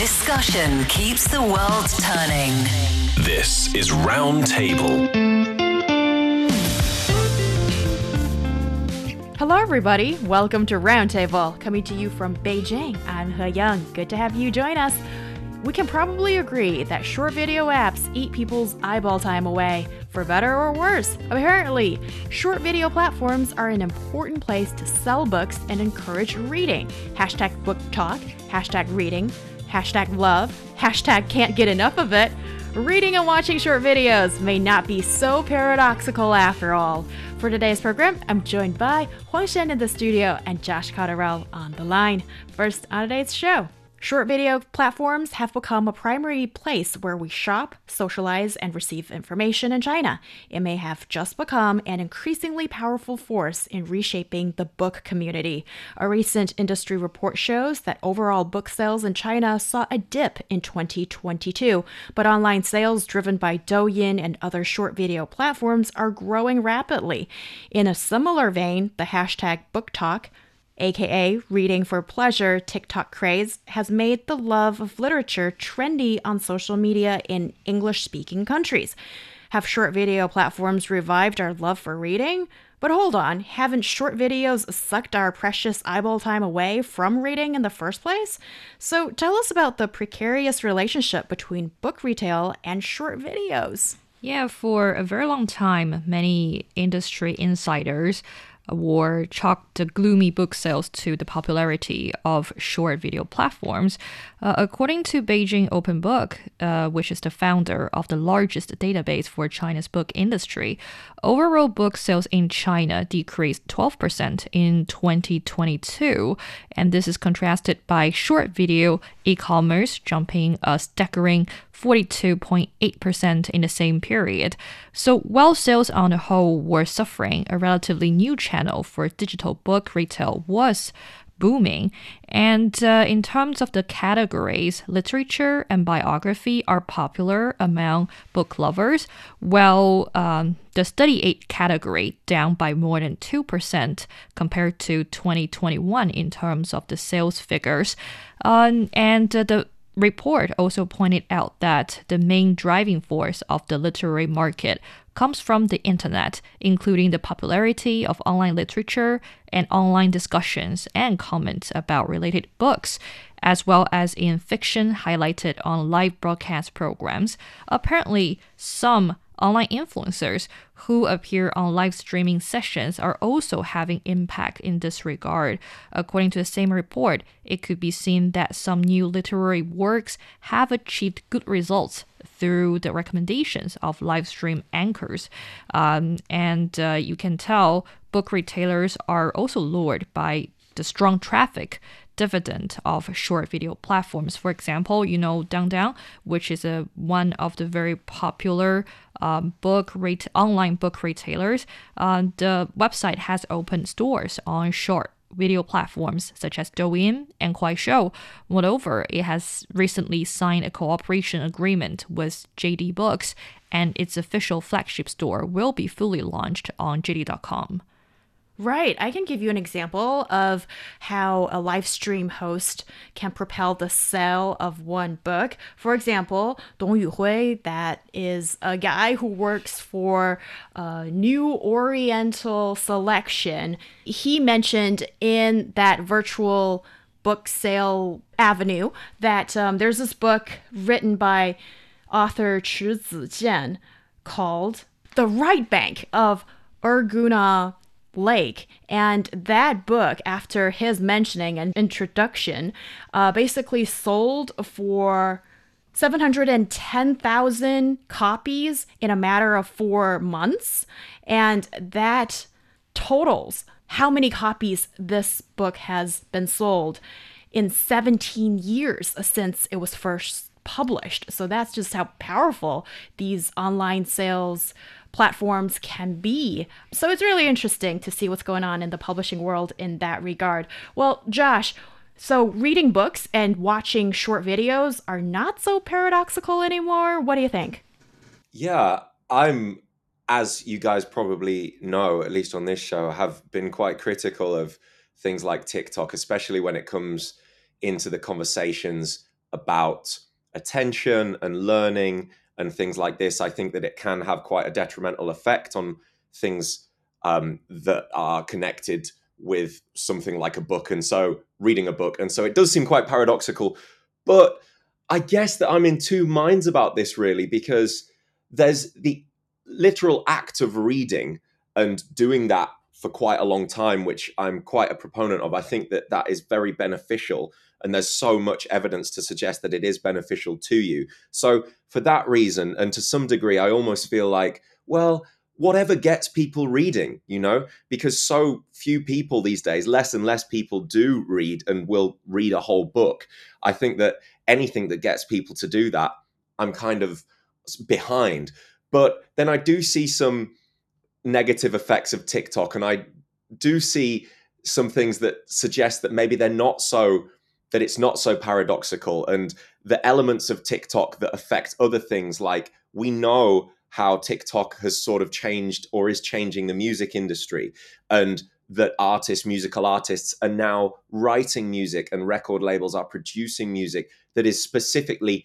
discussion keeps the world turning. This is Roundtable. Hello, everybody. Welcome to Roundtable, coming to you from Beijing. I'm Heyang. Good to have you join us. We can probably agree that short video apps eat people's eyeball time away, for better or worse. Apparently, short video platforms are an important place to sell books and encourage reading. Hashtag book talk, hashtag reading, hashtag love, hashtag can't get enough of it. Reading and watching short videos may not be so paradoxical after all. For today's program, I'm joined by Huang Shan in the studio and Josh Cotterill on the line. First on today's show. Short video platforms have become a primary place where we shop, socialize, and receive information in China. It may have just become an increasingly powerful force in reshaping the book community. A recent industry report shows that overall book sales in China saw a dip in 2022, but online sales driven by Douyin and other short video platforms are growing rapidly. In a similar vein, the hashtag BookTok aka reading for pleasure TikTok craze, has made the love of literature trendy on social media in English speaking countries. Have short video platforms revived our love for reading? But hold on, haven't short videos sucked our precious eyeball time away from reading in the first place? So tell us about the precarious relationship between book retail and short videos. Yeah, for a very long time, many industry insiders or chalked the gloomy book sales to the popularity of short video platforms. Uh, according to Beijing Open Book, uh, which is the founder of the largest database for China's book industry, overall book sales in China decreased 12% in 2022. And this is contrasted by short video e commerce jumping a staggering 42.8% in the same period. So while sales on the whole were suffering, a relatively new channel for digital book retail was booming. And uh, in terms of the categories, literature and biography are popular among book lovers, while um, the study aid category down by more than 2% compared to 2021 in terms of the sales figures. Um, and uh, the report also pointed out that the main driving force of the literary market comes from the internet, including the popularity of online literature and online discussions and comments about related books, as well as in fiction highlighted on live broadcast programs. Apparently, some online influencers who appear on live streaming sessions are also having impact in this regard. According to the same report, it could be seen that some new literary works have achieved good results through the recommendations of live stream anchors. Um, and uh, you can tell book retailers are also lured by the strong traffic dividend of short video platforms. For example, you know Dangdang, which is a one of the very popular um, book rate online book retailers. Uh, the website has opened stores on short video platforms such as Douyin and Kuaishou. Moreover, it has recently signed a cooperation agreement with JD Books, and its official flagship store will be fully launched on JD.com. Right. I can give you an example of how a live stream host can propel the sale of one book. For example, Dong Yuhui, that is a guy who works for a New Oriental Selection. He mentioned in that virtual book sale avenue that um, there's this book written by author Chi Zijian called The Right Bank of Urguna Lake. And that book, after his mentioning and introduction, uh, basically sold for 710,000 copies in a matter of four months. And that totals how many copies this book has been sold in 17 years since it was first published. So that's just how powerful these online sales platforms can be. So it's really interesting to see what's going on in the publishing world in that regard. Well, Josh, so reading books and watching short videos are not so paradoxical anymore. What do you think? Yeah, I'm as you guys probably know, at least on this show, have been quite critical of things like TikTok, especially when it comes into the conversations about attention and learning and things like this, I think that it can have quite a detrimental effect on things um, that are connected with something like a book. And so, reading a book. And so, it does seem quite paradoxical. But I guess that I'm in two minds about this really, because there's the literal act of reading and doing that for quite a long time, which I'm quite a proponent of. I think that that is very beneficial. And there's so much evidence to suggest that it is beneficial to you. So, for that reason, and to some degree, I almost feel like, well, whatever gets people reading, you know, because so few people these days, less and less people do read and will read a whole book. I think that anything that gets people to do that, I'm kind of behind. But then I do see some negative effects of TikTok, and I do see some things that suggest that maybe they're not so that it's not so paradoxical and the elements of TikTok that affect other things like we know how TikTok has sort of changed or is changing the music industry and that artists musical artists are now writing music and record labels are producing music that is specifically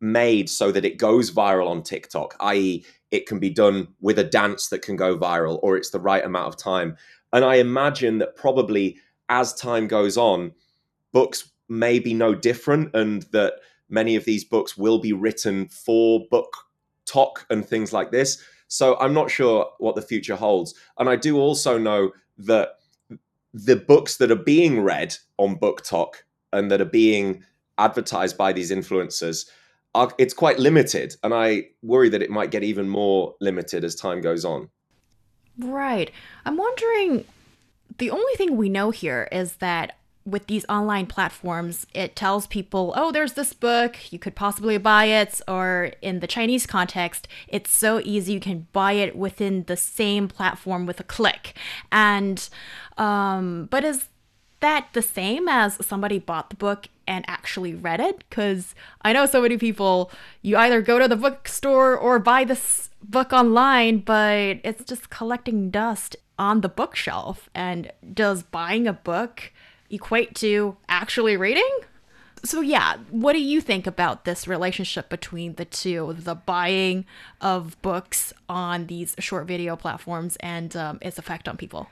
made so that it goes viral on TikTok, i.e., it can be done with a dance that can go viral or it's the right amount of time. And I imagine that probably as time goes on, books may be no different and that many of these books will be written for book talk and things like this. So I'm not sure what the future holds. And I do also know that the books that are being read on BookTok and that are being advertised by these influencers are, it's quite limited and i worry that it might get even more limited as time goes on Right. I'm wondering the only thing we know here is that with these online platforms, it tells people, oh, there's this book, you could possibly buy it. Or in the Chinese context, it's so easy, you can buy it within the same platform with a click. And, um, but is that the same as somebody bought the book and actually read it? Because I know so many people, you either go to the bookstore or buy this book online, but it's just collecting dust on the bookshelf. And does buying a book equate to actually reading? So, yeah, what do you think about this relationship between the two, the buying of books on these short video platforms and um, its effect on people?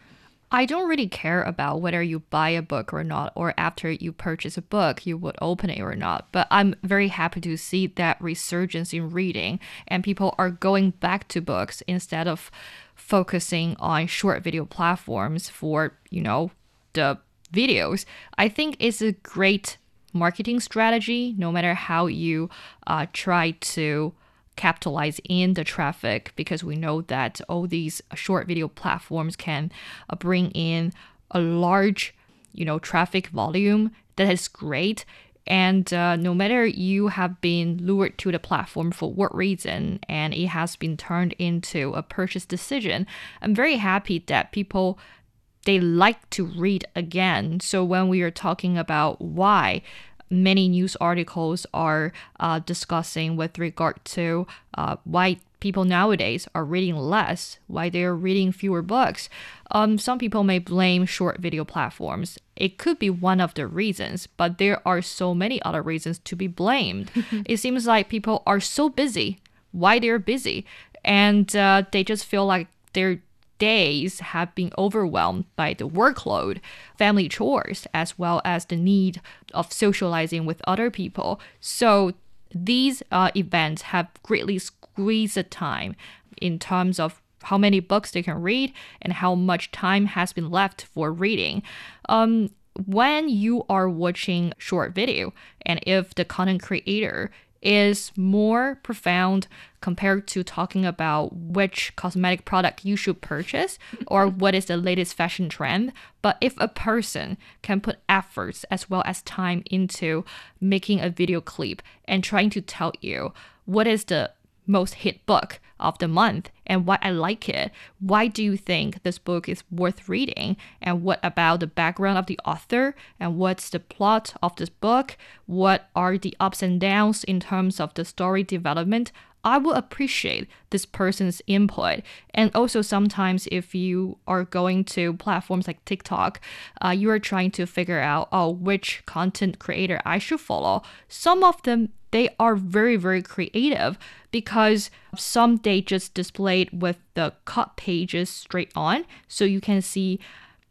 I don't really care about whether you buy a book or not, or after you purchase a book, you would open it or not. But I'm very happy to see that resurgence in reading, and people are going back to books instead of focusing on short video platforms for, you know, the videos. I think it's a great marketing strategy, no matter how you uh, try to capitalize in the traffic because we know that all these short video platforms can uh, bring in a large you know traffic volume that is great and uh, no matter you have been lured to the platform for what reason and it has been turned into a purchase decision i'm very happy that people they like to read again so when we are talking about why many news articles are uh, discussing with regard to uh, why people nowadays are reading less, why they're reading fewer books. Um, some people may blame short video platforms. It could be one of the reasons, but there are so many other reasons to be blamed. it seems like people are so busy. Why they're busy, and uh, they just feel like they're days have been overwhelmed by the workload, family chores, as well as the need of socializing with other people. So these uh, events have greatly squeezed the time in terms of how many books they can read and how much time has been left for reading. Um, when you are watching short video and if the content creator is more profound compared to talking about which cosmetic product you should purchase or what is the latest fashion trend. But if a person can put efforts as well as time into making a video clip and trying to tell you what is the most hit book of the month and why I like it. Why do you think this book is worth reading? And what about the background of the author? And what's the plot of this book? What are the ups and downs in terms of the story development? I will appreciate this person's input. And also, sometimes if you are going to platforms like TikTok, uh, you are trying to figure out, oh, which content creator I should follow. Some of them, they are very, very creative because some they just displayed with the cut pages straight on. So you can see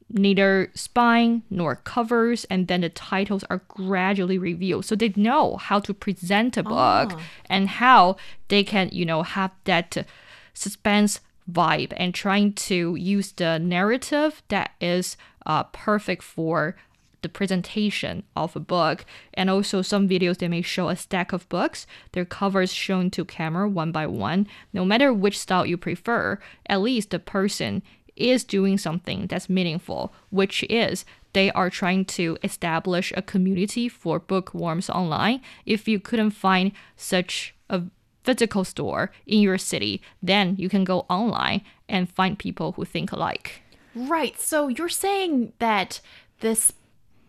neither spine nor covers, and then the titles are gradually revealed. So they know how to present a book and how they can, you know, have that suspense vibe and trying to use the narrative that is uh, perfect for the presentation of a book and also some videos they may show a stack of books their covers shown to camera one by one no matter which style you prefer at least the person is doing something that's meaningful, which is they are trying to establish a community for bookworms online. If you couldn't find such a physical store in your city, then you can go online and find people who think alike. Right. So you're saying that this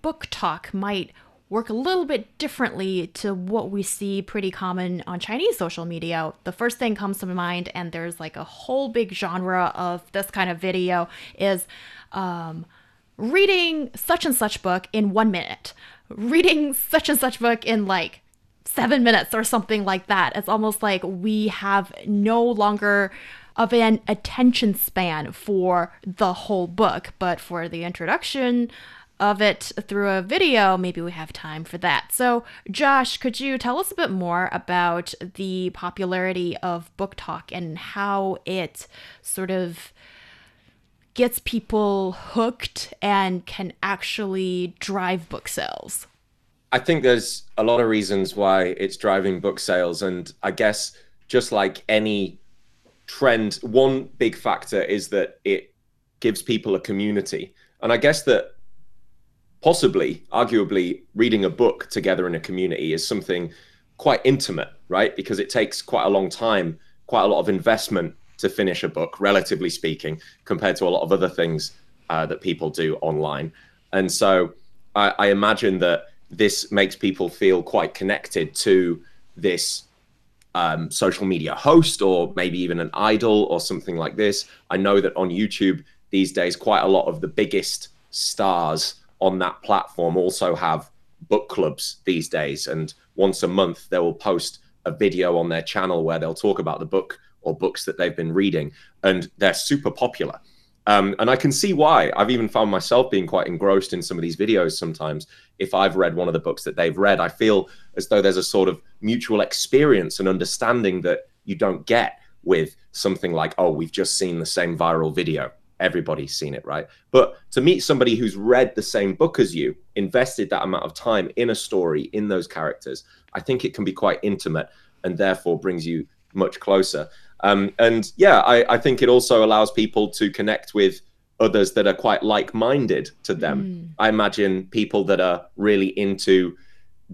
BookTok might work a little bit differently to what we see pretty common on Chinese social media. The first thing comes to mind, and there's like a whole big genre of this kind of video, is um, reading such and such book in one minute, reading such and such book in like seven minutes or something like that. It's almost like we have no longer of an attention span for the whole book, but for the introduction, of it through a video, maybe we have time for that. So, Josh, could you tell us a bit more about the popularity of BookTok and how it sort of gets people hooked and can actually drive book sales? I think there's a lot of reasons why it's driving book sales. And I guess just like any trend, one big factor is that it gives people a community. And I guess that possibly, arguably, reading a book together in a community is something quite intimate, right? Because it takes quite a long time, quite a lot of investment to finish a book, relatively speaking, compared to a lot of other things uh, that people do online. And so I, I imagine that this makes people feel quite connected to this um, social media host or maybe even an idol or something like this. I know that on YouTube these days, quite a lot of the biggest stars on that platform also have book clubs these days. And once a month, they will post a video on their channel where they'll talk about the book or books that they've been reading. And they're super popular. Um, and I can see why. I've even found myself being quite engrossed in some of these videos sometimes. If I've read one of the books that they've read, I feel as though there's a sort of mutual experience and understanding that you don't get with something like, oh, we've just seen the same viral video everybody's seen it, right? But to meet somebody who's read the same book as you, invested that amount of time in a story, in those characters, I think it can be quite intimate and therefore brings you much closer. Um, and yeah, I, I, think it also allows people to connect with others that are quite like minded to them. Mm. I imagine people that are really into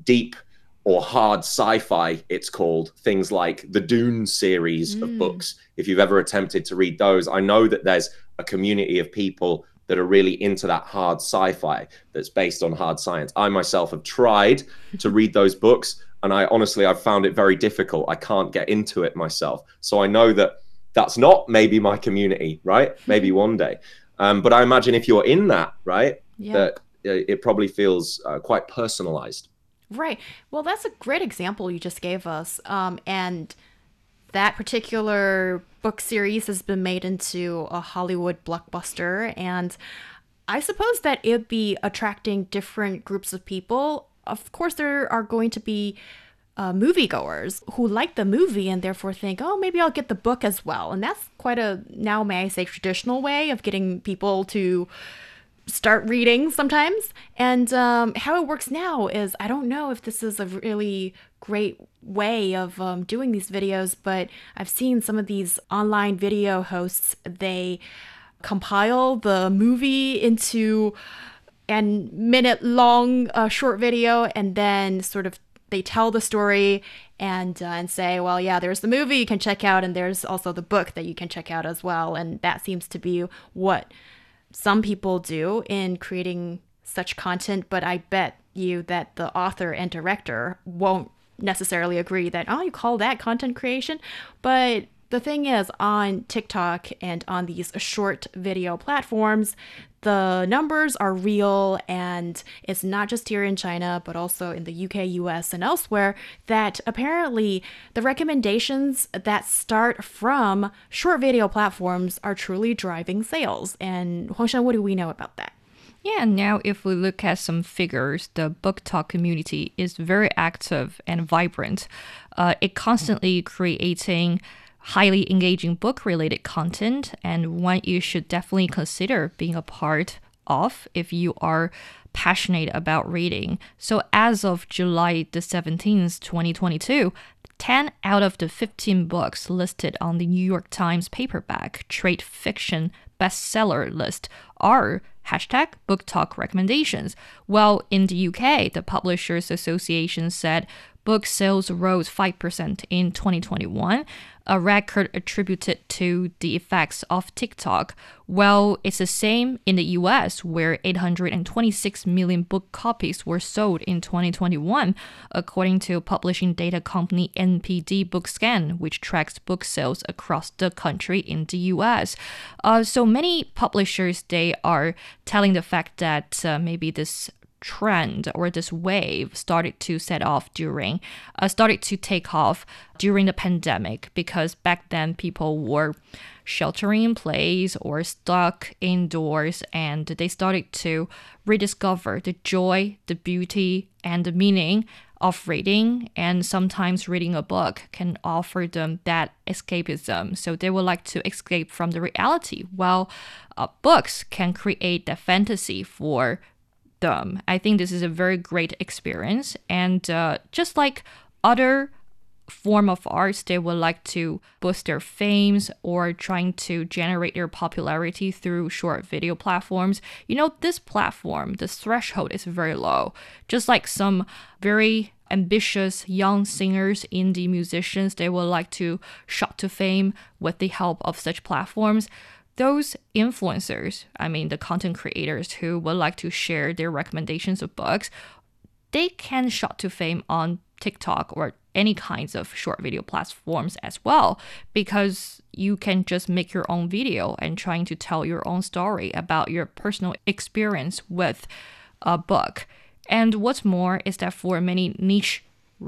deep or hard sci-fi it's called things like the dune series mm. of books if you've ever attempted to read those i know that there's a community of people that are really into that hard sci-fi that's based on hard science i myself have tried to read those books and i honestly i've found it very difficult i can't get into it myself so i know that that's not maybe my community right maybe one day um, but i imagine if you're in that right yeah. that uh, it probably feels uh, quite personalized Right. Well, that's a great example you just gave us. Um, and that particular book series has been made into a Hollywood blockbuster. And I suppose that it'd be attracting different groups of people. Of course, there are going to be uh, moviegoers who like the movie and therefore think, oh, maybe I'll get the book as well. And that's quite a, now may I say, traditional way of getting people to start reading sometimes. And um, how it works now is I don't know if this is a really great way of um, doing these videos, but I've seen some of these online video hosts, they compile the movie into a minute long uh, short video and then sort of they tell the story and uh, and say well yeah there's the movie you can check out and there's also the book that you can check out as well and that seems to be what some people do in creating such content, but I bet you that the author and director won't necessarily agree that, oh, you call that content creation. But the thing is, on TikTok and on these short video platforms, the numbers are real and it's not just here in China, but also in the UK, US, and elsewhere. That apparently the recommendations that start from short video platforms are truly driving sales. And Huang Shan, what do we know about that? Yeah, now if we look at some figures, the BookTok community is very active and vibrant. Uh, it constantly creating highly engaging book related content and one you should definitely consider being a part of if you are passionate about reading. So as of July the 17th, 2022, 10 out of the 15 books listed on the New York Times paperback trade fiction bestseller list are hashtag BookTok recommendations. While in the UK, the Publishers Association said book sales rose 5% in 2021, a record attributed to the effects of TikTok. Well, it's the same in the US, where 826 million book copies were sold in 2021, according to publishing data company NPD Bookscan, which tracks book sales across the country in the US. Uh, so many publishers, they are telling the fact that uh, maybe this trend or this wave started to set off during uh, started to take off during the pandemic because back then people were sheltering in place or stuck indoors and they started to rediscover the joy the beauty and the meaning of reading. And sometimes reading a book can offer them that escapism. So they would like to escape from the reality while uh, books can create that fantasy for them. I think this is a very great experience. And uh, just like other form of arts, they would like to boost their fames or trying to generate their popularity through short video platforms. You know, this platform, the threshold is very low. Just like some very ambitious young singers, indie musicians, they would like to shot to fame with the help of such platforms those influencers, I mean, the content creators who would like to share their recommendations of books, they can shot to fame on TikTok or any kinds of short video platforms as well because you can just make your own video and trying to tell your own story about your personal experience with a book. And what's more is that for many niche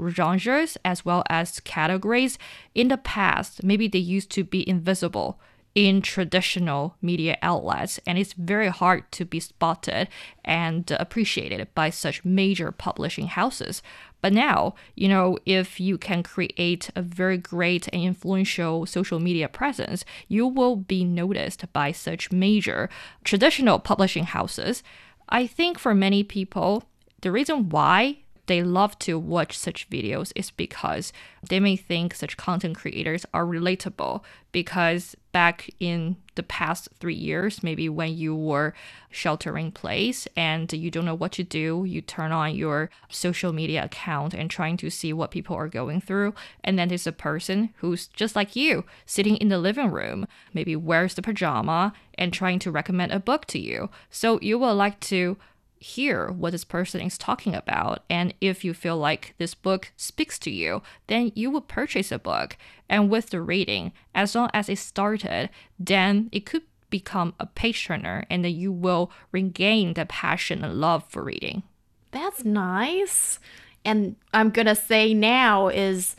genres as well as categories in the past, maybe they used to be invisible in traditional media outlets, and it's very hard to be spotted and appreciated by such major publishing houses. But now, you know, if you can create a very great and influential social media presence, you will be noticed by such major traditional publishing houses. I think for many people, the reason why they love to watch such videos is because they may think such content creators are relatable. Because back in the past three years, maybe when you were sheltering place and you don't know what to do, you turn on your social media account and trying to see what people are going through. And then there's a person who's just like you, sitting in the living room, maybe wears the pajama and trying to recommend a book to you. So you will like to hear what this person is talking about. And if you feel like this book speaks to you, then you would purchase a book. And with the reading, as long as it started, then it could become a page turner and then you will regain the passion and love for reading. That's nice. And I'm going to say now is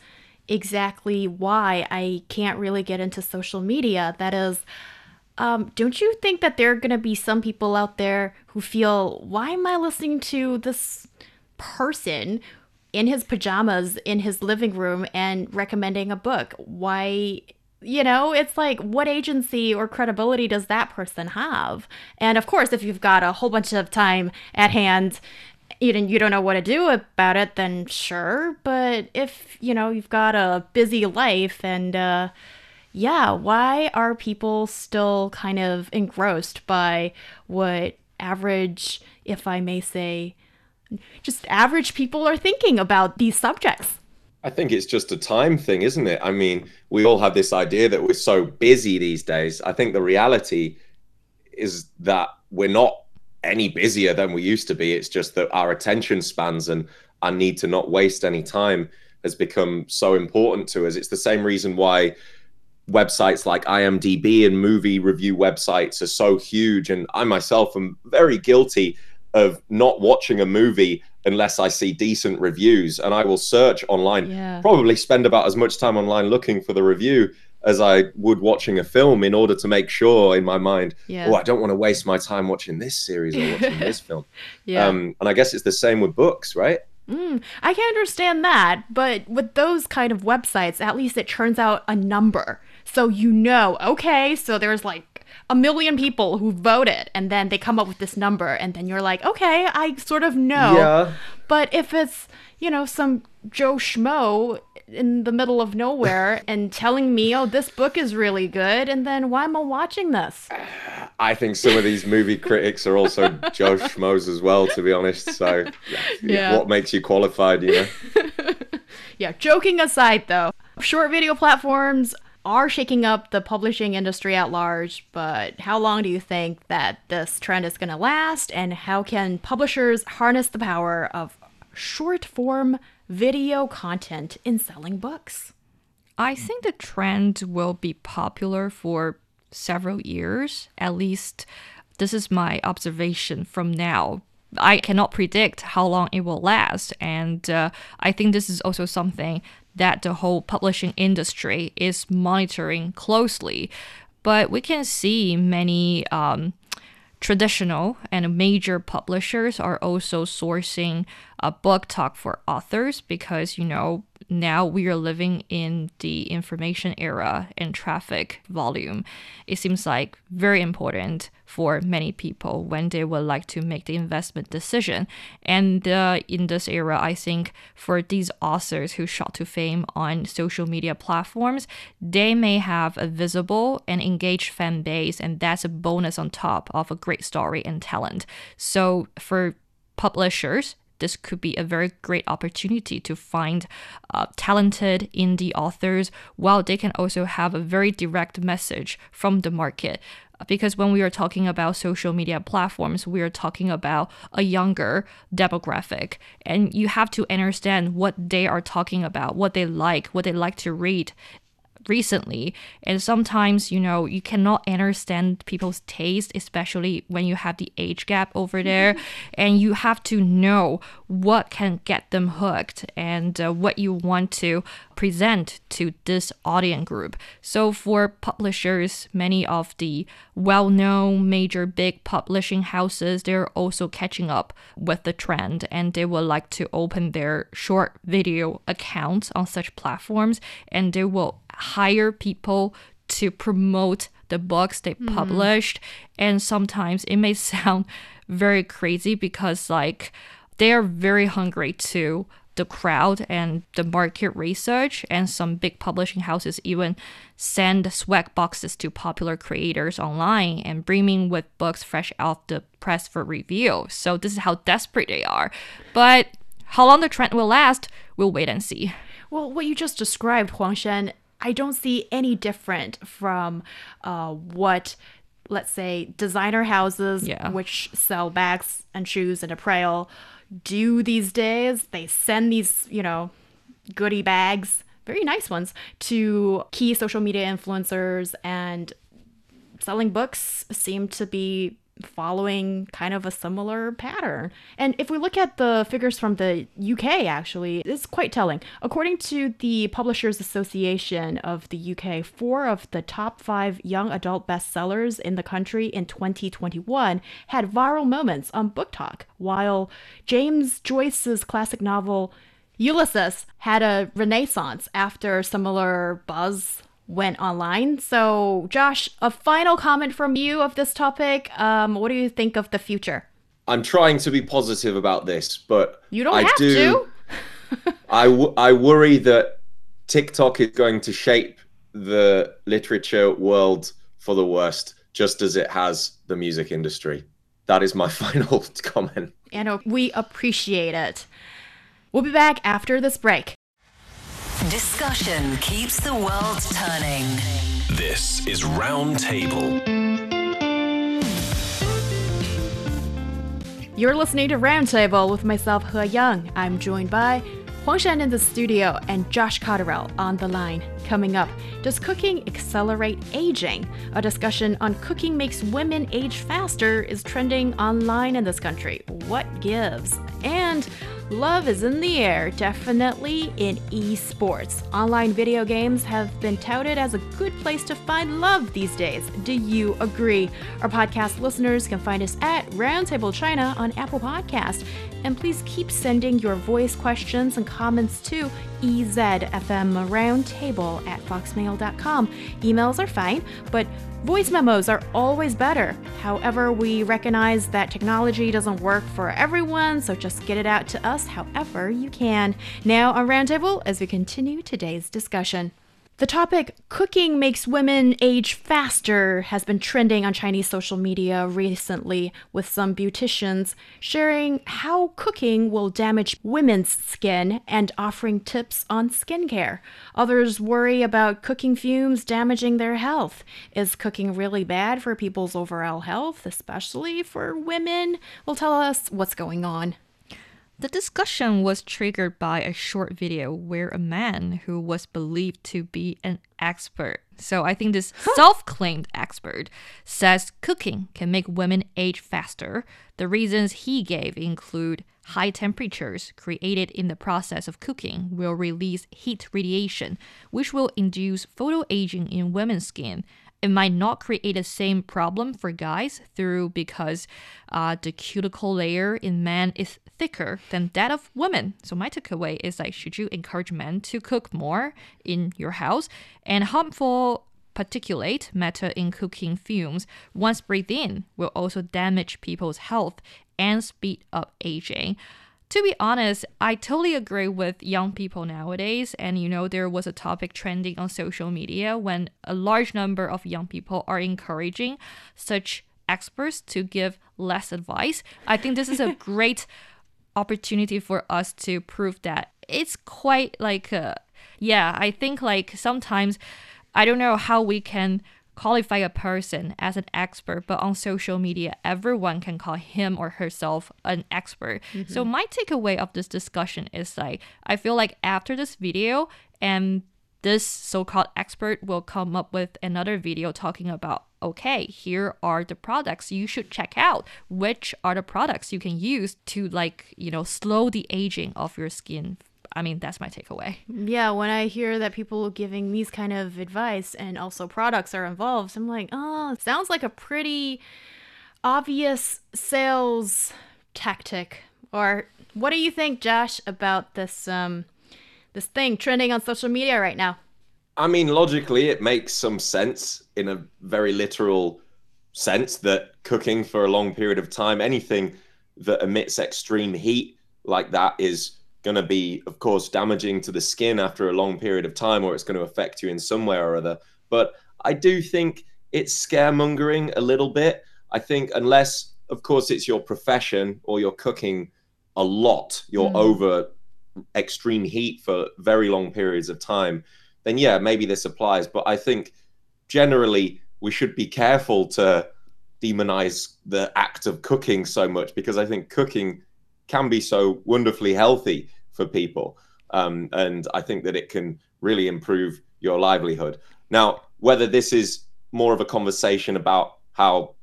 exactly why I can't really get into social media. That is, um, don't you think that there are going to be some people out there who feel, why am I listening to this person in his pajamas in his living room and recommending a book? Why? You know, it's like, what agency or credibility does that person have? And of course, if you've got a whole bunch of time at hand and you don't know what to do about it, then sure. But if, you know, you've got a busy life and, uh, yeah, why are people still kind of engrossed by what average, if I may say, just average people are thinking about these subjects? I think it's just a time thing, isn't it? I mean, we all have this idea that we're so busy these days. I think the reality is that we're not any busier than we used to be. It's just that our attention spans and our need to not waste any time has become so important to us. It's the same reason why websites like IMDb and movie review websites are so huge. And I myself am very guilty of not watching a movie unless I see decent reviews. And I will search online, Yeah. probably spend about as much time online looking for the review as I would watching a film in order to make sure in my mind, Yeah. oh, I don't want to waste my time watching this series or watching this film. Yeah. Um, and I guess it's the same with books, right? Mm, I can understand that, but with those kind of websites, at least it turns out a number. So you know, okay, so there's like a million people who voted, and then they come up with this number, and then you're like, okay, I sort of know. Yeah. But if it's, you know, some Joe Schmo in the middle of nowhere and telling me, oh, this book is really good, and then why am I watching this? I think some of these movie critics are also Joe Schmoes as well, to be honest. So, Yeah. what makes you qualified, you know? Yeah, joking aside though, short video platforms are shaking up the publishing industry at large, but how long do you think that this trend is going to last and how can publishers harness the power of short form video content in selling books? I think the trend will be popular for several years. At least, this is my observation from now. I cannot predict how long it will last. And uh, I think this is also something that the whole publishing industry is monitoring closely. But we can see many. Um, traditional and major publishers are also sourcing a BookTok for authors because you know now we are living in the information era and traffic volume. It seems like very important for many people when they would like to make the investment decision. And uh, in this era i think for these authors who shot to fame on social media platforms they may have a visible and engaged fan base and that's a bonus on top of a great story and talent. So for publishers this could be a very great opportunity to find uh, talented indie authors while they can also have a very direct message from the market. Because when we are talking about social media platforms we are talking about a younger demographic. And you have to understand what they are talking about what they like what they like to read recently and sometimes you know you cannot understand people's taste especially when you have the age gap over there and you have to know what can get them hooked and uh, what you want to present to this audience group. So for publishers many of the well-known major big publishing houses they're also catching up with the trend and they would like to open their short video accounts on such platforms and they will hire people to promote the books they mm-hmm. published. And sometimes it may sound very crazy because like they are very hungry to the crowd and the market research and some big publishing houses even send swag boxes to popular creators online and bringing with books fresh out the press for review. So this is how desperate they are. But how long the trend will last we'll wait and see. Well, what you just described, Huang Shan, I don't see any different from uh, what, let's say, designer houses, Yeah. which sell bags and shoes and apparel, do these days. They send these, you know, goodie bags, very nice ones, to key social media influencers and selling books seem to be following kind of a similar pattern. And if we look at the figures from the UK, actually, it's quite telling. According to the Publishers Association of the UK, four of the top five young adult bestsellers in the country in 2021 had viral moments on BookTok, while James Joyce's classic novel Ulysses had a renaissance after similar buzz went online. So, Josh, a final comment from you of this topic. Um, what do you think of the future? I'm trying to be positive about this, but You don't I have do, to. I, w- I worry that TikTok is going to shape the literature world for the worst, just as it has the music industry. That is my final comment. And we appreciate it. We'll be back after this break. Discussion keeps the world turning. This is Roundtable. You're listening to Roundtable with myself, Heyang. I'm joined by Huang Shan in the studio and Josh Cotterill on the line. Coming up, does cooking accelerate aging? A discussion on cooking makes women age faster is trending online in this country. What gives? And love is in the air, definitely in esports. Online video games have been touted as a good place to find love these days. Do you agree? Our podcast listeners can find us at Roundtable China on Apple Podcast. And please keep sending your voice questions and comments to EZFM Roundtable at foxmail.com. Emails are fine, but voice memos are always better. However, we recognize that technology doesn't work for everyone, so just get it out to us however you can. Now on Roundtable as we continue today's discussion. The topic, cooking makes women age faster, has been trending on Chinese social media recently, with some beauticians sharing how cooking will damage women's skin and offering tips on skincare. Others worry about cooking fumes damaging their health. Is cooking really bad for people's overall health, especially for women? Will tell us what's going on. The discussion was triggered by a short video where a man who was believed to be an expert, so I think this self claimed expert, says cooking can make women age faster. The reasons he gave include high temperatures created in the process of cooking will release heat radiation, which will induce photoaging in women's skin it might not create the same problem for guys through because uh, the cuticle layer in men is thicker than that of women. So my takeaway is like, should you encourage men to cook more in your house? And harmful particulate matter in cooking fumes, once breathed in, will also damage people's health and speed up aging to be honest, I totally agree with young people nowadays. And you know, there was a topic trending on social media when a large number of young people are encouraging such experts to give less advice. I think this is a great opportunity for us to prove that it's quite like, uh, yeah, I think like sometimes I don't know how we can qualify a person as an expert, but on social media, everyone can call him or herself an expert. Mm-hmm. So my takeaway of this discussion is like I feel like after this video and this so-called expert will come up with another video talking about okay here are the products you should check out which are the products you can use to like you know slow the aging of your skin I mean, that's my takeaway. Yeah, when I hear that people giving these kind of advice and also products are involved, I'm like, oh, sounds like a pretty obvious sales tactic. Or what do you think, Josh, about this um this thing trending on social media right now? I mean, logically, it makes some sense in a very literal sense that cooking for a long period of time, anything that emits extreme heat like that is going to be, of course, damaging to the skin after a long period of time, or it's going to affect you in some way or other. But I do think it's scaremongering a little bit. I think, unless, of course, it's your profession or you're cooking a lot, you're mm. over extreme heat for very long periods of time, then yeah, maybe this applies. But I think generally we should be careful to demonize the act of cooking so much because I think cooking can be so wonderfully healthy for people. Um, and I think that it can really improve your livelihood. Now, whether this is more of a conversation about how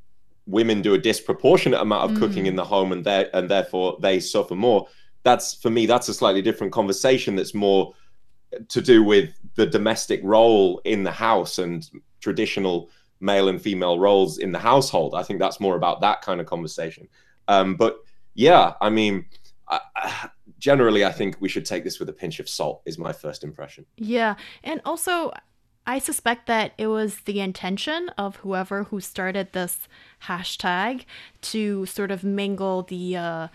women do a disproportionate amount of mm. cooking in the home and there and therefore they suffer more, that's for me that's a slightly different conversation that's more to do with the domestic role in the house and traditional male and female roles in the household. I think that's more about that kind of conversation. Um, but yeah, I mean, I, generally, I think we should take this with a pinch of salt. Is my first impression. Yeah, and also. I suspect that it was the intention of whoever who started this hashtag to sort of mingle the, uh,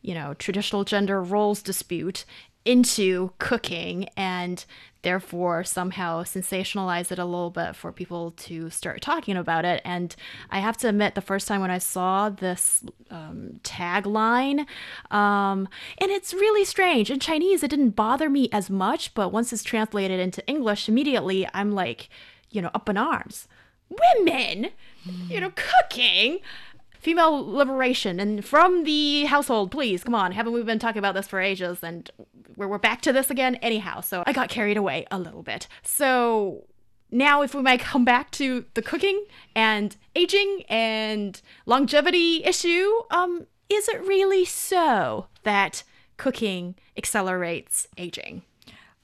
you know, traditional gender roles dispute into cooking and therefore somehow sensationalize it a little bit for people to start talking about it. And I have to admit, the first time when I saw this um, tagline, um, and it's really strange. In Chinese, it didn't bother me as much, but once it's translated into English, immediately I'm like, you know, up in arms. Women, you know, cooking female liberation and from the household, please. Come on. Haven't we been talking about this for ages? And we're, we're back to this again, anyhow. So I got carried away a little bit. So now if we might come back to the cooking and aging and longevity issue um is it really so that cooking accelerates aging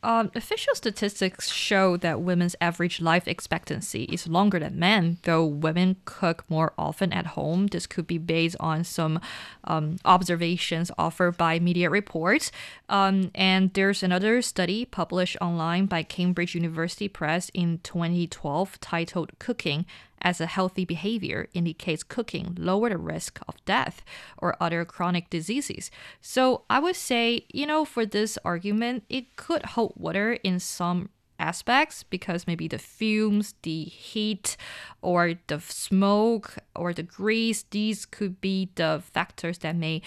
um, official statistics show that women's average life expectancy is longer than men, though women cook more often at home. This could be based on some um, observations offered by media reports. Um, and there's another study published online by Cambridge University Press in 2012 titled Cooking as a healthy behavior indicates cooking lower the risk of death or other chronic diseases. So I would say, you know, for this argument, it could hold water in some aspects because maybe the fumes, the heat, or the smoke, or the grease, these could be the factors that may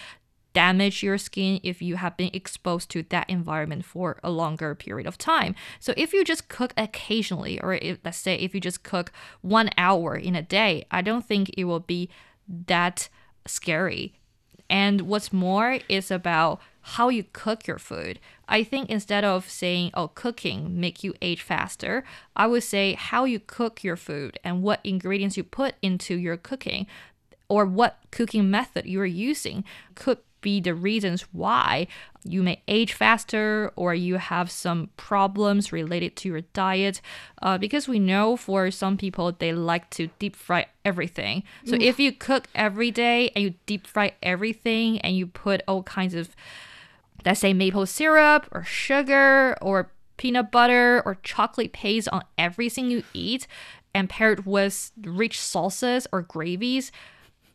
damage your skin if you have been exposed to that environment for a longer period of time. So if you just cook occasionally, or if, let's say if you just cook one hour in a day, I don't think it will be that scary. And what's more is about how you cook your food. I think instead of saying, oh, cooking make you age faster, I would say how you cook your food and what ingredients you put into your cooking or what cooking method you are using could be the reasons why you may age faster or you have some problems related to your diet. Uh, because we know for some people, they like to deep fry everything. So if you cook every day and you deep fry everything and you put all kinds of, let's say, maple syrup or sugar or peanut butter or chocolate paste on everything you eat and paired with rich sauces or gravies,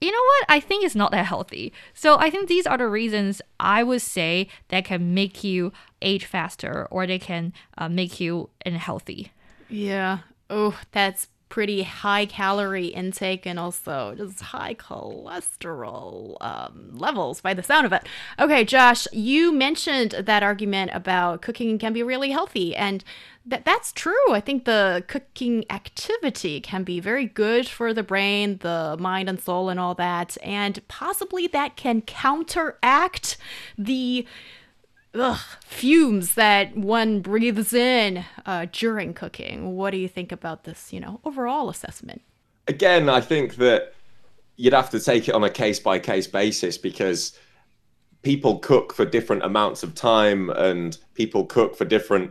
you know what? I think it's not that healthy. So I think these are the reasons I would say that can make you age faster or they can uh, make you unhealthy. Yeah. Oh, that's pretty high calorie intake and also just high cholesterol um, levels by the sound of it. Okay, Josh, you mentioned that argument about cooking can be really healthy, and that that's true. I think the cooking activity can be very good for the brain, the mind and soul, and all that, and possibly that can counteract the ugh, fumes that one breathes in uh, during cooking. What do you think about this, you know, overall assessment? Again, I think that you'd have to take it on a case by case basis because people cook for different amounts of time and people cook for different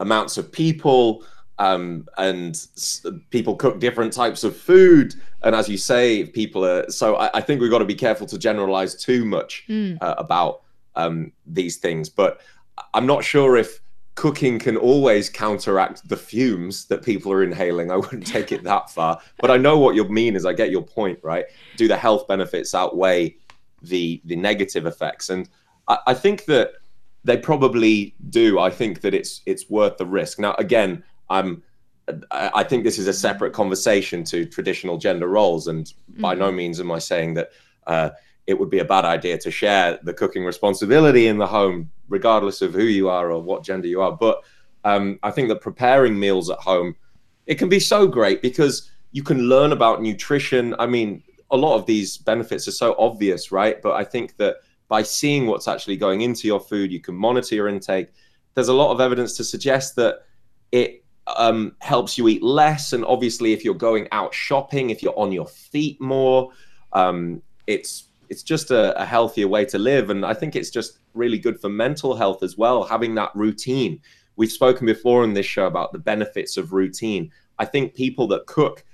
amounts of people um, and s- people cook different types of food and as you say people are so i, I think we've got to be careful to generalize too much uh, about um, these things but i'm not sure if cooking can always counteract the fumes that people are inhaling i wouldn't take it that far but i know what you mean is i get your point right do the health benefits outweigh the the negative effects and i, I think that they probably do. I think that it's it's worth the risk. Now, again, I'm I I think this is a separate conversation to traditional gender roles, and by no means am I saying that uh, it would be a bad idea to share the cooking responsibility in the home, regardless of who you are or what gender you are. But um, I think that preparing meals at home it can be so great because you can learn about nutrition. I mean, a lot of these benefits are so obvious, right? But I think that by seeing what's actually going into your food, you can monitor your intake. There's a lot of evidence to suggest that it um, helps you eat less. And obviously, if you're going out shopping, if you're on your feet more, um, it's it's just a, a healthier way to live. And I think it's just really good for mental health as well, having that routine. We've spoken before in this show about the benefits of routine. I think people that cook,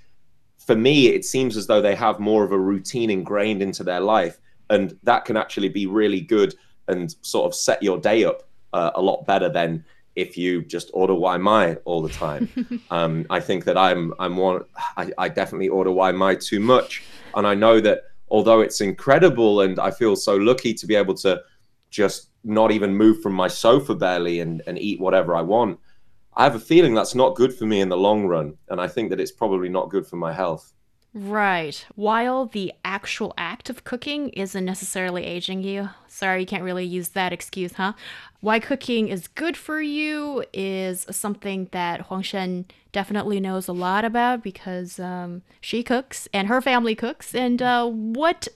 for me, it seems as though they have more of a routine ingrained into their life. And that can actually be really good and sort of set your day up uh, a lot better than if you just order Wai Mai all the time. um, I think that I'm I'm one. I, I definitely order Wai Mai too much, and I know that although it's incredible and I feel so lucky to be able to just not even move from my sofa barely and, and eat whatever I want, I have a feeling that's not good for me in the long run, and I think that it's probably not good for my health. Right. While the actual act of cooking isn't necessarily aging you. Sorry, you can't really use that excuse, huh? Why cooking is good for you is something that Huang Shan definitely knows a lot about because um, she cooks and her family cooks. And uh, what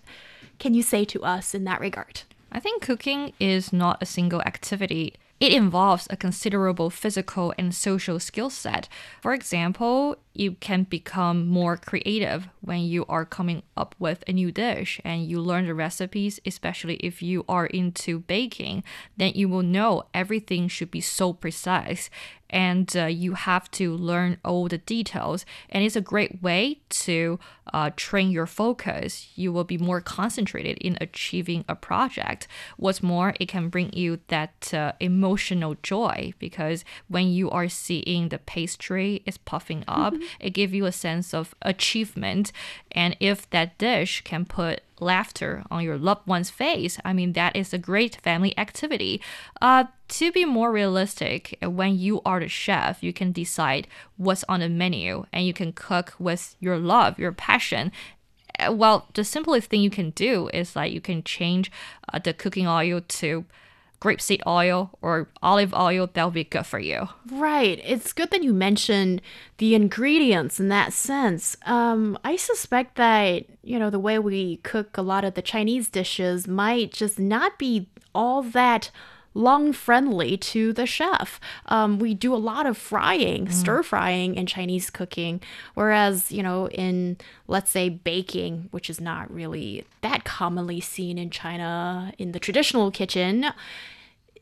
can you say to us in that regard? I think cooking is not a single activity. It involves a considerable physical and social skill set. For example, you can become more creative when you are coming up with a new dish and you learn the recipes, especially if you are into baking, then you will know everything should be so precise and uh, you have to learn all the details. And it's a great way to uh, train your focus. You will be more concentrated in achieving a project. What's more, it can bring you that uh, emotional joy because when you are seeing the pastry is puffing up, it gives you a sense of achievement. And if that dish can put laughter on your loved one's face. I mean, that is a great family activity. Uh, to be more realistic, when you are the chef, you can decide what's on the menu and you can cook with your love, your passion. Uh, Well, the simplest thing you can do is like you can change uh, the cooking oil to grapeseed oil or olive oil. That'll be good for you. Right. It's good that you mentioned the ingredients in that sense. Um, I suspect that, you know, the way we cook a lot of the Chinese dishes might just not be all that lung friendly to the chef. Um, we do a lot of frying, stir frying in Chinese cooking, whereas, you know, in let's say baking, which is not really that commonly seen in China in the traditional kitchen,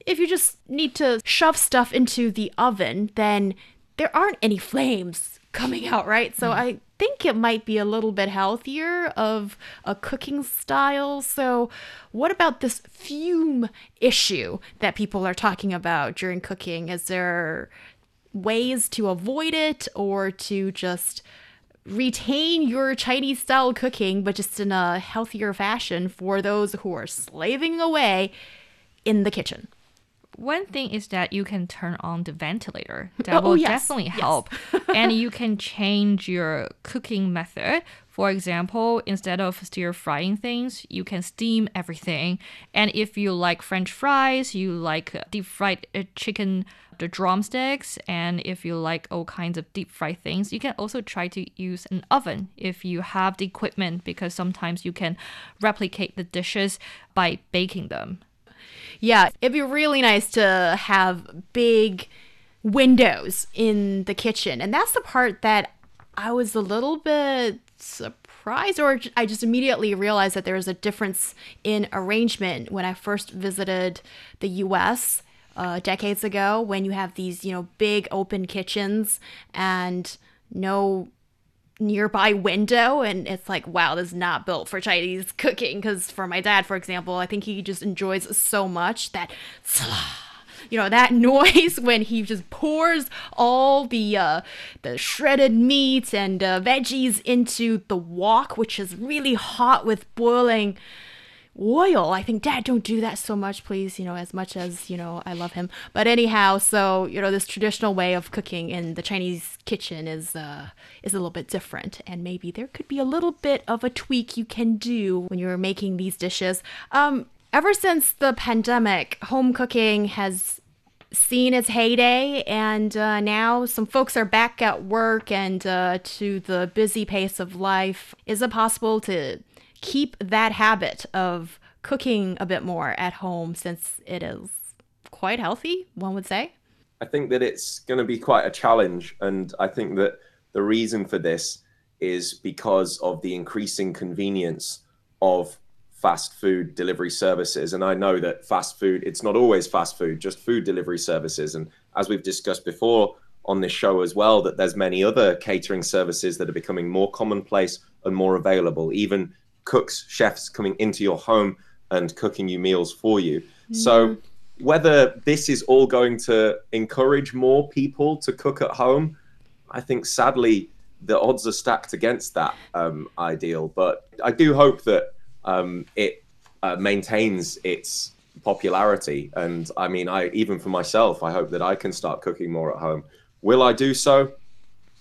if you just need to shove stuff into the oven, then there aren't any flames coming out, right? So I think it might be a little bit healthier of a cooking style. So, what about this fume issue that people are talking about during cooking? Is there ways to avoid it or to just retain your Chinese style cooking, but just in a healthier fashion for those who are slaving away in the kitchen? One thing is that you can turn on the ventilator. That Oh, will yes, definitely yes. help. and you can change your cooking method. For example, instead of stir frying things, you can steam everything. And if you like French fries, you like deep fried uh, chicken, the drumsticks, and if you like all kinds of deep fried things, you can also try to use an oven if you have the equipment because sometimes you can replicate the dishes by baking them. Yeah, it'd be really nice to have big windows in the kitchen. And that's the part that I was a little bit surprised, or I just immediately realized that there was a difference in arrangement when I first visited the US uh, decades ago, when you have these, you know, big open kitchens and no nearby window and it's like wow this is not built for chinese cooking. Because for my dad for example i think he just enjoys so much that you know that noise when he just pours all the uh, the shredded meat and uh, veggies into the wok which is really hot with boiling oil. I think dad don't do that so much, please, you know, as much as, you know, I love him. But anyhow, so, you know, this traditional way of cooking in the Chinese kitchen is uh is a little bit different and maybe there could be a little bit of a tweak you can do when you're making these dishes. Um ever since the pandemic, home cooking has seen its heyday, and uh, now some folks are back at work and uh, to the busy pace of life. Is it possible to keep that habit of cooking a bit more at home since it is quite healthy, one would say? I think that it's going to be quite a challenge. And I think that the reason for this is because of the increasing convenience of fast food delivery services. And I know that fast food, it's not always fast food, just food delivery services. And as we've discussed before on this show as well, that there's many other catering services that are becoming more commonplace and more available, even cooks, chefs coming into your home and cooking you meals for you. So whether this is all going to encourage more people to cook at home, I think sadly the odds are stacked against that um, ideal. But I do hope that um, it uh, maintains its popularity. And I mean, I even for myself, I hope that I can start cooking more at home. Will I do so?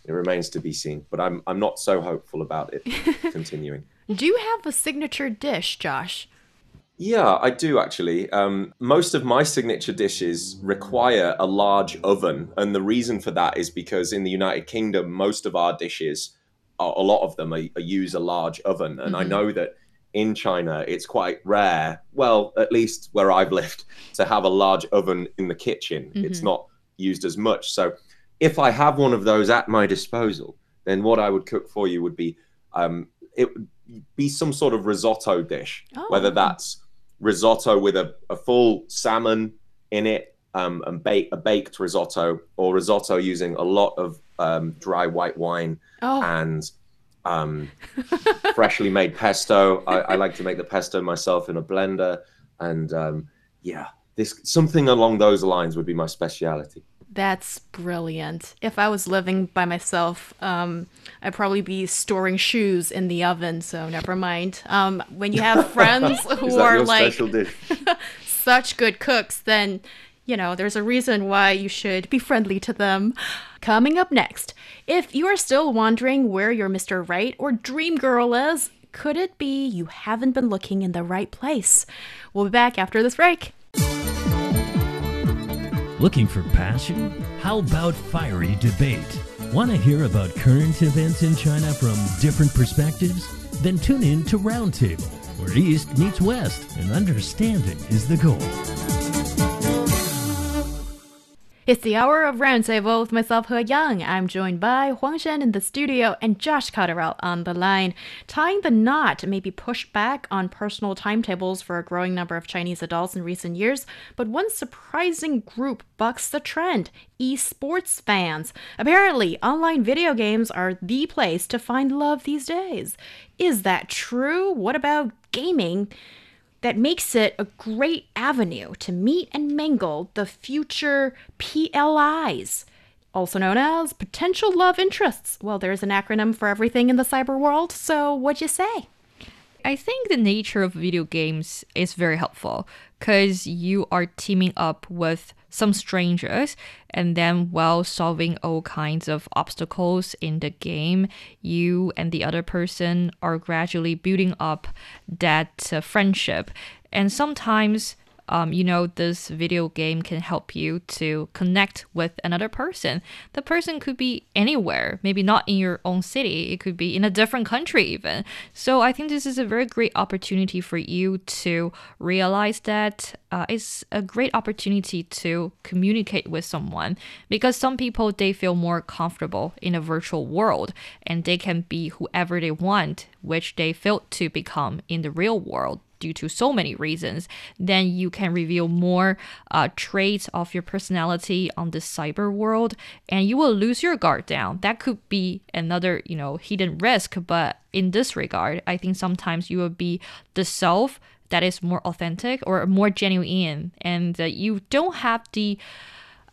It remains to be seen. But I'm I'm not so hopeful about it continuing. Do you have a signature dish, Josh? Yeah, I do actually. Um, most of my signature dishes require a large oven, and the reason for that is because in the United Kingdom, most of our dishes, are, a lot of them, are, are use a large oven, and I know that in China it's quite rare. Well, at least where I've lived, to have a large oven in the kitchen. It's not used as much. So, if I have one of those at my disposal, then what I would cook for you would be um, it would be some sort of risotto dish, Oh. whether that's risotto with a, a full salmon in it um, and bake a baked risotto, or risotto using a lot of um, dry white wine Oh, and um, freshly made pesto. I, I like to make the pesto myself in a blender, and um, yeah, this something along those lines would be my speciality. That's brilliant. If I was living by myself, um, I'd probably be storing shoes in the oven. So never mind. Um, when you have friends who are like such good cooks, then you know there's a reason why you should be friendly to them. Coming up next, if you are still wondering where your Mr. Right or Dream Girl is, could it be you haven't been looking in the right place? We'll be back after this break. Looking for passion? How about fiery debate? Want to hear about current events in China from different perspectives? Then tune in to Roundtable, where East meets West and understanding is the goal. It's the hour of Roundtable with myself, He. I'm joined by Huang Shan in the studio and Josh Cotterill on the line. Tying the knot may be pushed back on personal timetables for a growing number of Chinese adults in recent years, but one surprising group bucks the trend esports fans. Apparently, online video games are the place to find love these days. Is that true? What about gaming? That makes it a great avenue to meet and mingle the future PLIs, also known as potential love interests. Well, there's an acronym for everything in the cyber world, so what'd you say? I think the nature of video games is very helpful because you are teaming up with some strangers and then while solving all kinds of obstacles in the game, you and the other person are gradually building up that uh, friendship. And sometimes um, you know, this video game can help you to connect with another person. The person could be anywhere, maybe not in your own city, it could be in a different country, even. So I think this is a very great opportunity for you to realize that uh, it's a great opportunity to communicate with someone because some people they feel more comfortable in a virtual world and they can be whoever they want, which they failed to become in the real world due to so many reasons, then you can reveal more uh, traits of your personality on the cyber world and you will lose your guard down. That could be another, you know, hidden risk, but in this regard, I think sometimes you will be the self that is more authentic or more genuine and uh, you don't have the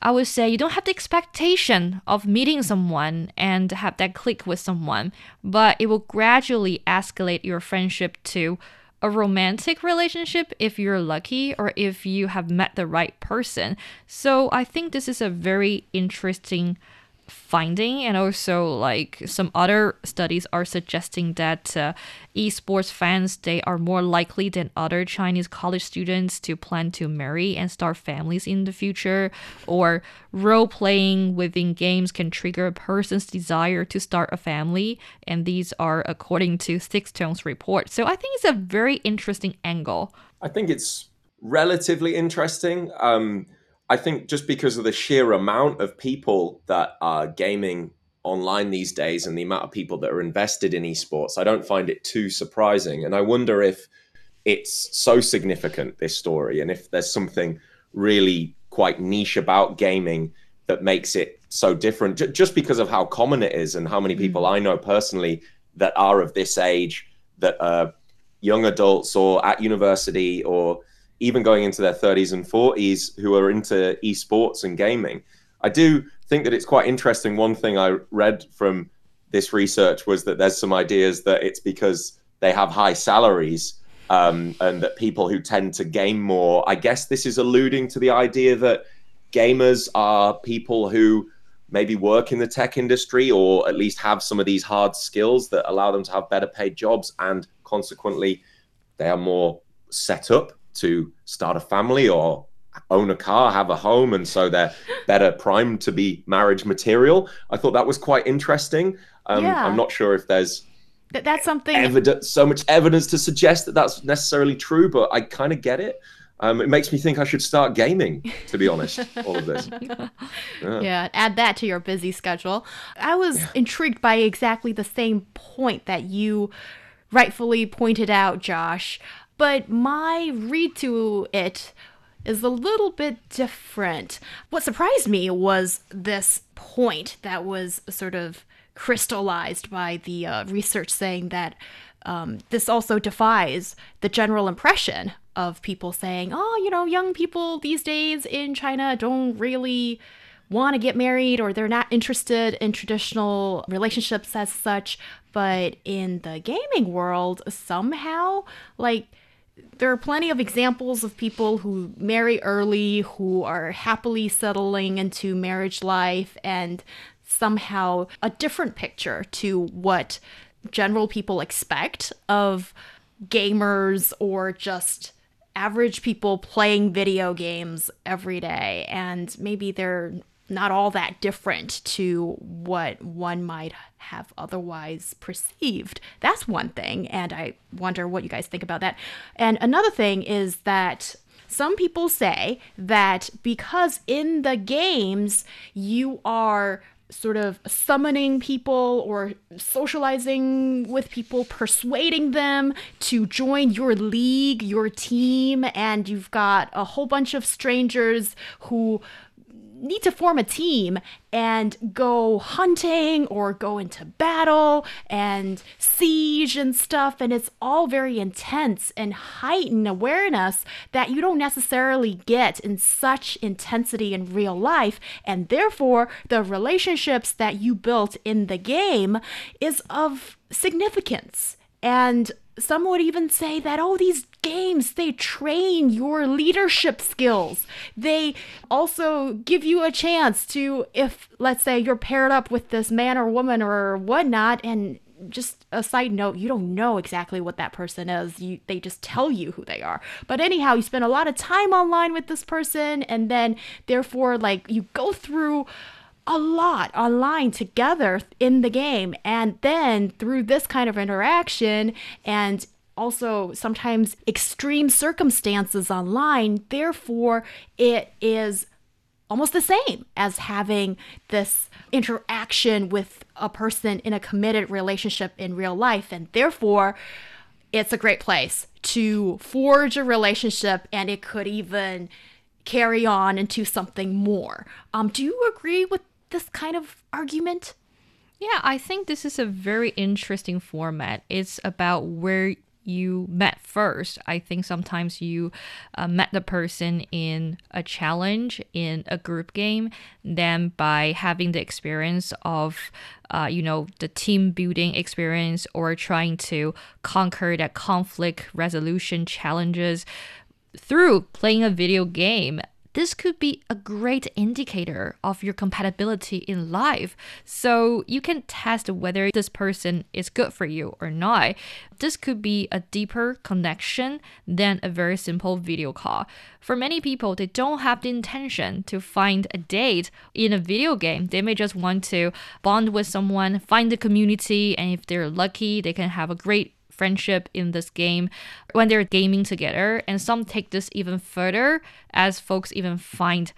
I would say you don't have the expectation of meeting someone and have that click with someone, but it will gradually escalate your friendship to a romantic relationship if you're lucky or if you have met the right person. So I think this is a very interesting finding and also like some other studies are suggesting that uh, esports fans they are more likely than other chinese college students to plan to marry and start families in the future or role playing within games can trigger a person's desire to start a family and these are according to Sixth Tone's report so i think it's a very interesting angle I think it's relatively interesting. Um, I think just because of the sheer amount of people that are gaming online these days and the amount of people that are invested in esports, I don't find it too surprising. And I wonder if it's so significant, this story, and if there's something really quite niche about gaming that makes it so different, J- just because of how common it is and how many hmm. people I know personally that are of this age that are young adults or at university or even going into their 30s and 40s who are into esports and gaming. I do think that it's quite interesting. One thing I read from this research was that there's some ideas that it's because they have high salaries um, and that people who tend to game more, I guess this is alluding to the idea that gamers are people who maybe work in the tech industry or at least have some of these hard skills that allow them to have better paid jobs and consequently they are more set up to start a family or own a car, have a home, and so they're better primed to be marriage material. I thought that was quite interesting. Um, Yeah. I'm not sure if there's Th- that's something evidence, so much evidence to suggest that that's necessarily true, but I kind of get it. Um, it makes me think I should start gaming, to be honest. all of this. Yeah, add that to your busy schedule. I was intrigued by exactly the same point that you rightfully pointed out, Josh, but my read to it is a little bit different. What surprised me was this point that was sort of crystallized by the uh, research saying that um, this also defies the general impression of people saying, oh, you know, young people these days in China don't really want to get married or they're not interested in traditional relationships as such. But in the gaming world, somehow, like, there are plenty of examples of people who marry early, who are happily settling into marriage life, and somehow a different picture to what general people expect of gamers or just average people playing video games every day. And maybe they're not all that different to what one might have otherwise perceived. That's one thing. And I wonder what you guys think about that. And another thing is that some people say that because in the games you are sort of summoning people or socializing with people, persuading them to join your league, your team, and you've got a whole bunch of strangers who need to form a team and go hunting or go into battle and siege and stuff. And it's all very intense and heightened awareness that you don't necessarily get in such intensity in real life. And therefore, the relationships that you built in the game is of significance. And some would even say that oh these games they train your leadership skills. They also give you a chance to if let's say you're paired up with this man or woman or whatnot and just a side note you don't know exactly what that person is. You they just tell you who they are. But anyhow you spend a lot of time online with this person and then therefore like you go through a lot online together in the game. And then through this kind of interaction and also sometimes extreme circumstances online, therefore, it is almost the same as having this interaction with a person in a committed relationship in real life. And therefore, it's a great place to forge a relationship and it could even carry on into something more. Um, do you agree with this kind of argument? Yeah, I think this is a very interesting format. It's about where you met first. I think sometimes you uh, met the person in a challenge, in a group game, then by having the experience of, uh, you know, the team building experience or trying to conquer that conflict resolution challenges through playing a video game this could be a great indicator of your compatibility in life. So you can test whether this person is good for you or not. This could be a deeper connection than a very simple video call. For many people, they don't have the intention to find a date in a video game. They may just want to bond with someone, find the community, and if they're lucky, they can have a great friendship in this game when they're gaming together. And some take this even further as folks even find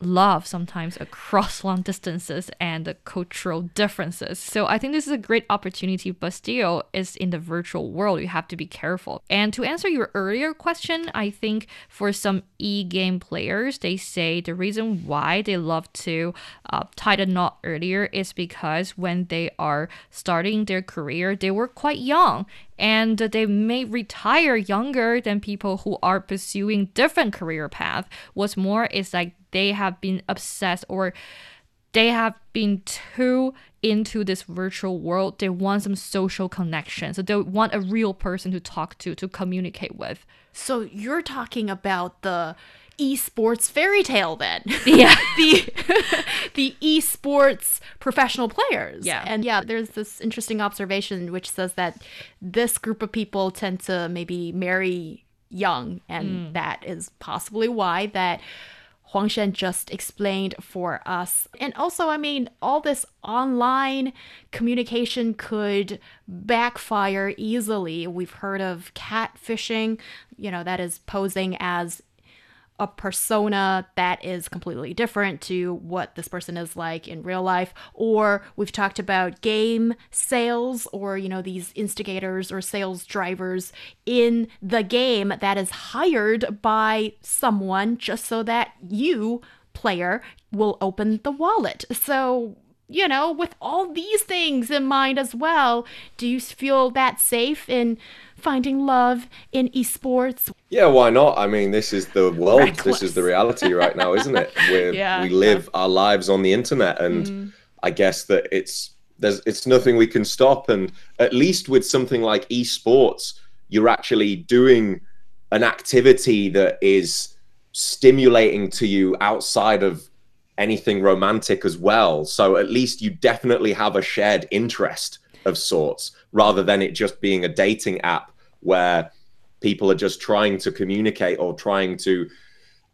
love sometimes across long distances and the cultural differences. So I think this is a great opportunity, but still is in the virtual world. You have to be careful. And to answer your earlier question, I think for some e-game players, they say the reason why they love to uh, tie the knot earlier is because when they are starting their career, they were quite young and they may retire younger than people who are pursuing different career path. What's more is like they have been obsessed or they have been too into this virtual world. They want some social connection. So they want a real person to talk to, to communicate with. So you're talking about the esports fairy tale then. Yeah. the the esports professional players. Yeah. And yeah, there's this interesting observation which says that this group of people tend to maybe marry young, and mm. that is possibly why that Huang Shan just explained for us. And also, I mean, all this online communication could backfire easily. We've heard of catfishing, you know, that is posing as a persona that is completely different to what this person is like in real life. Or we've talked about game sales or you know these instigators or sales drivers in the game that is hired by someone just so that you player will open the wallet. So you know, with all these things in mind as well, do you feel that safe in finding love in esports? Yeah, why not? I mean, this is the world. Reckless. This is the reality right now, isn't it? We're, Yeah, we live our lives on the internet, and mm. I guess that it's there's it's nothing we can stop. And at least with something like esports, you're actually doing an activity that is stimulating to you outside of anything romantic as well. So at least you definitely have a shared interest of sorts, rather than it just being a dating app where people are just trying to communicate or trying to,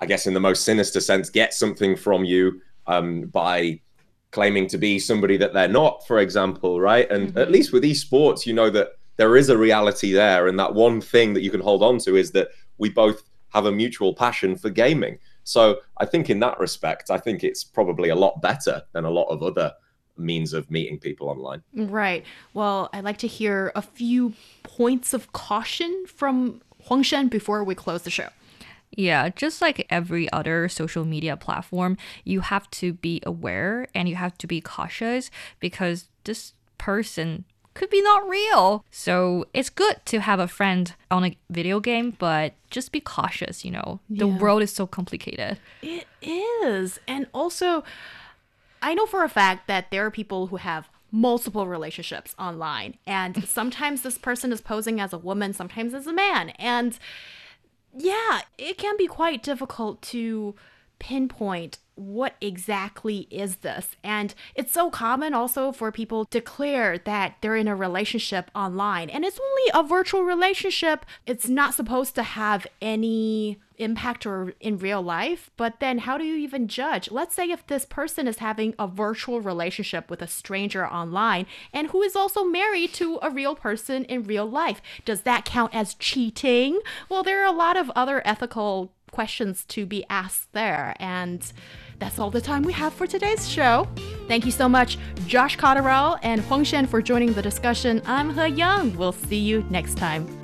I guess, in the most sinister sense, get something from you um, by claiming to be somebody that they're not, for example, right? And at least with esports, you know that there is a reality there. And that one thing that you can hold on to is that we both have a mutual passion for gaming. So I think in that respect, I think it's probably a lot better than a lot of other means of meeting people online. Right. Well, I'd like to hear a few points of caution from Huang Shan before we close the show. Yeah, just like every other social media platform, you have to be aware and you have to be cautious because this person could be not real. So it's good to have a friend on a video game, but just be cautious, you know. The Yeah. world is so complicated. It is. And also, I know for a fact that there are people who have multiple relationships online. And sometimes this person is posing as a woman, sometimes as a man. And yeah, it can be quite difficult to pinpoint what exactly is this. And it's so common also for people to declare that they're in a relationship online. And it's only a virtual relationship. It's not supposed to have any impact or in real life. But then how do you even judge? Let's say if this person is having a virtual relationship with a stranger online and who is also married to a real person in real life. Does that count as cheating? Well, there are a lot of other ethical questions to be asked there. And that's all the time we have for today's show. Thank you so much, Josh Cotterill and Huang Shan, for joining the discussion. I'm Heyang. We'll see you next time.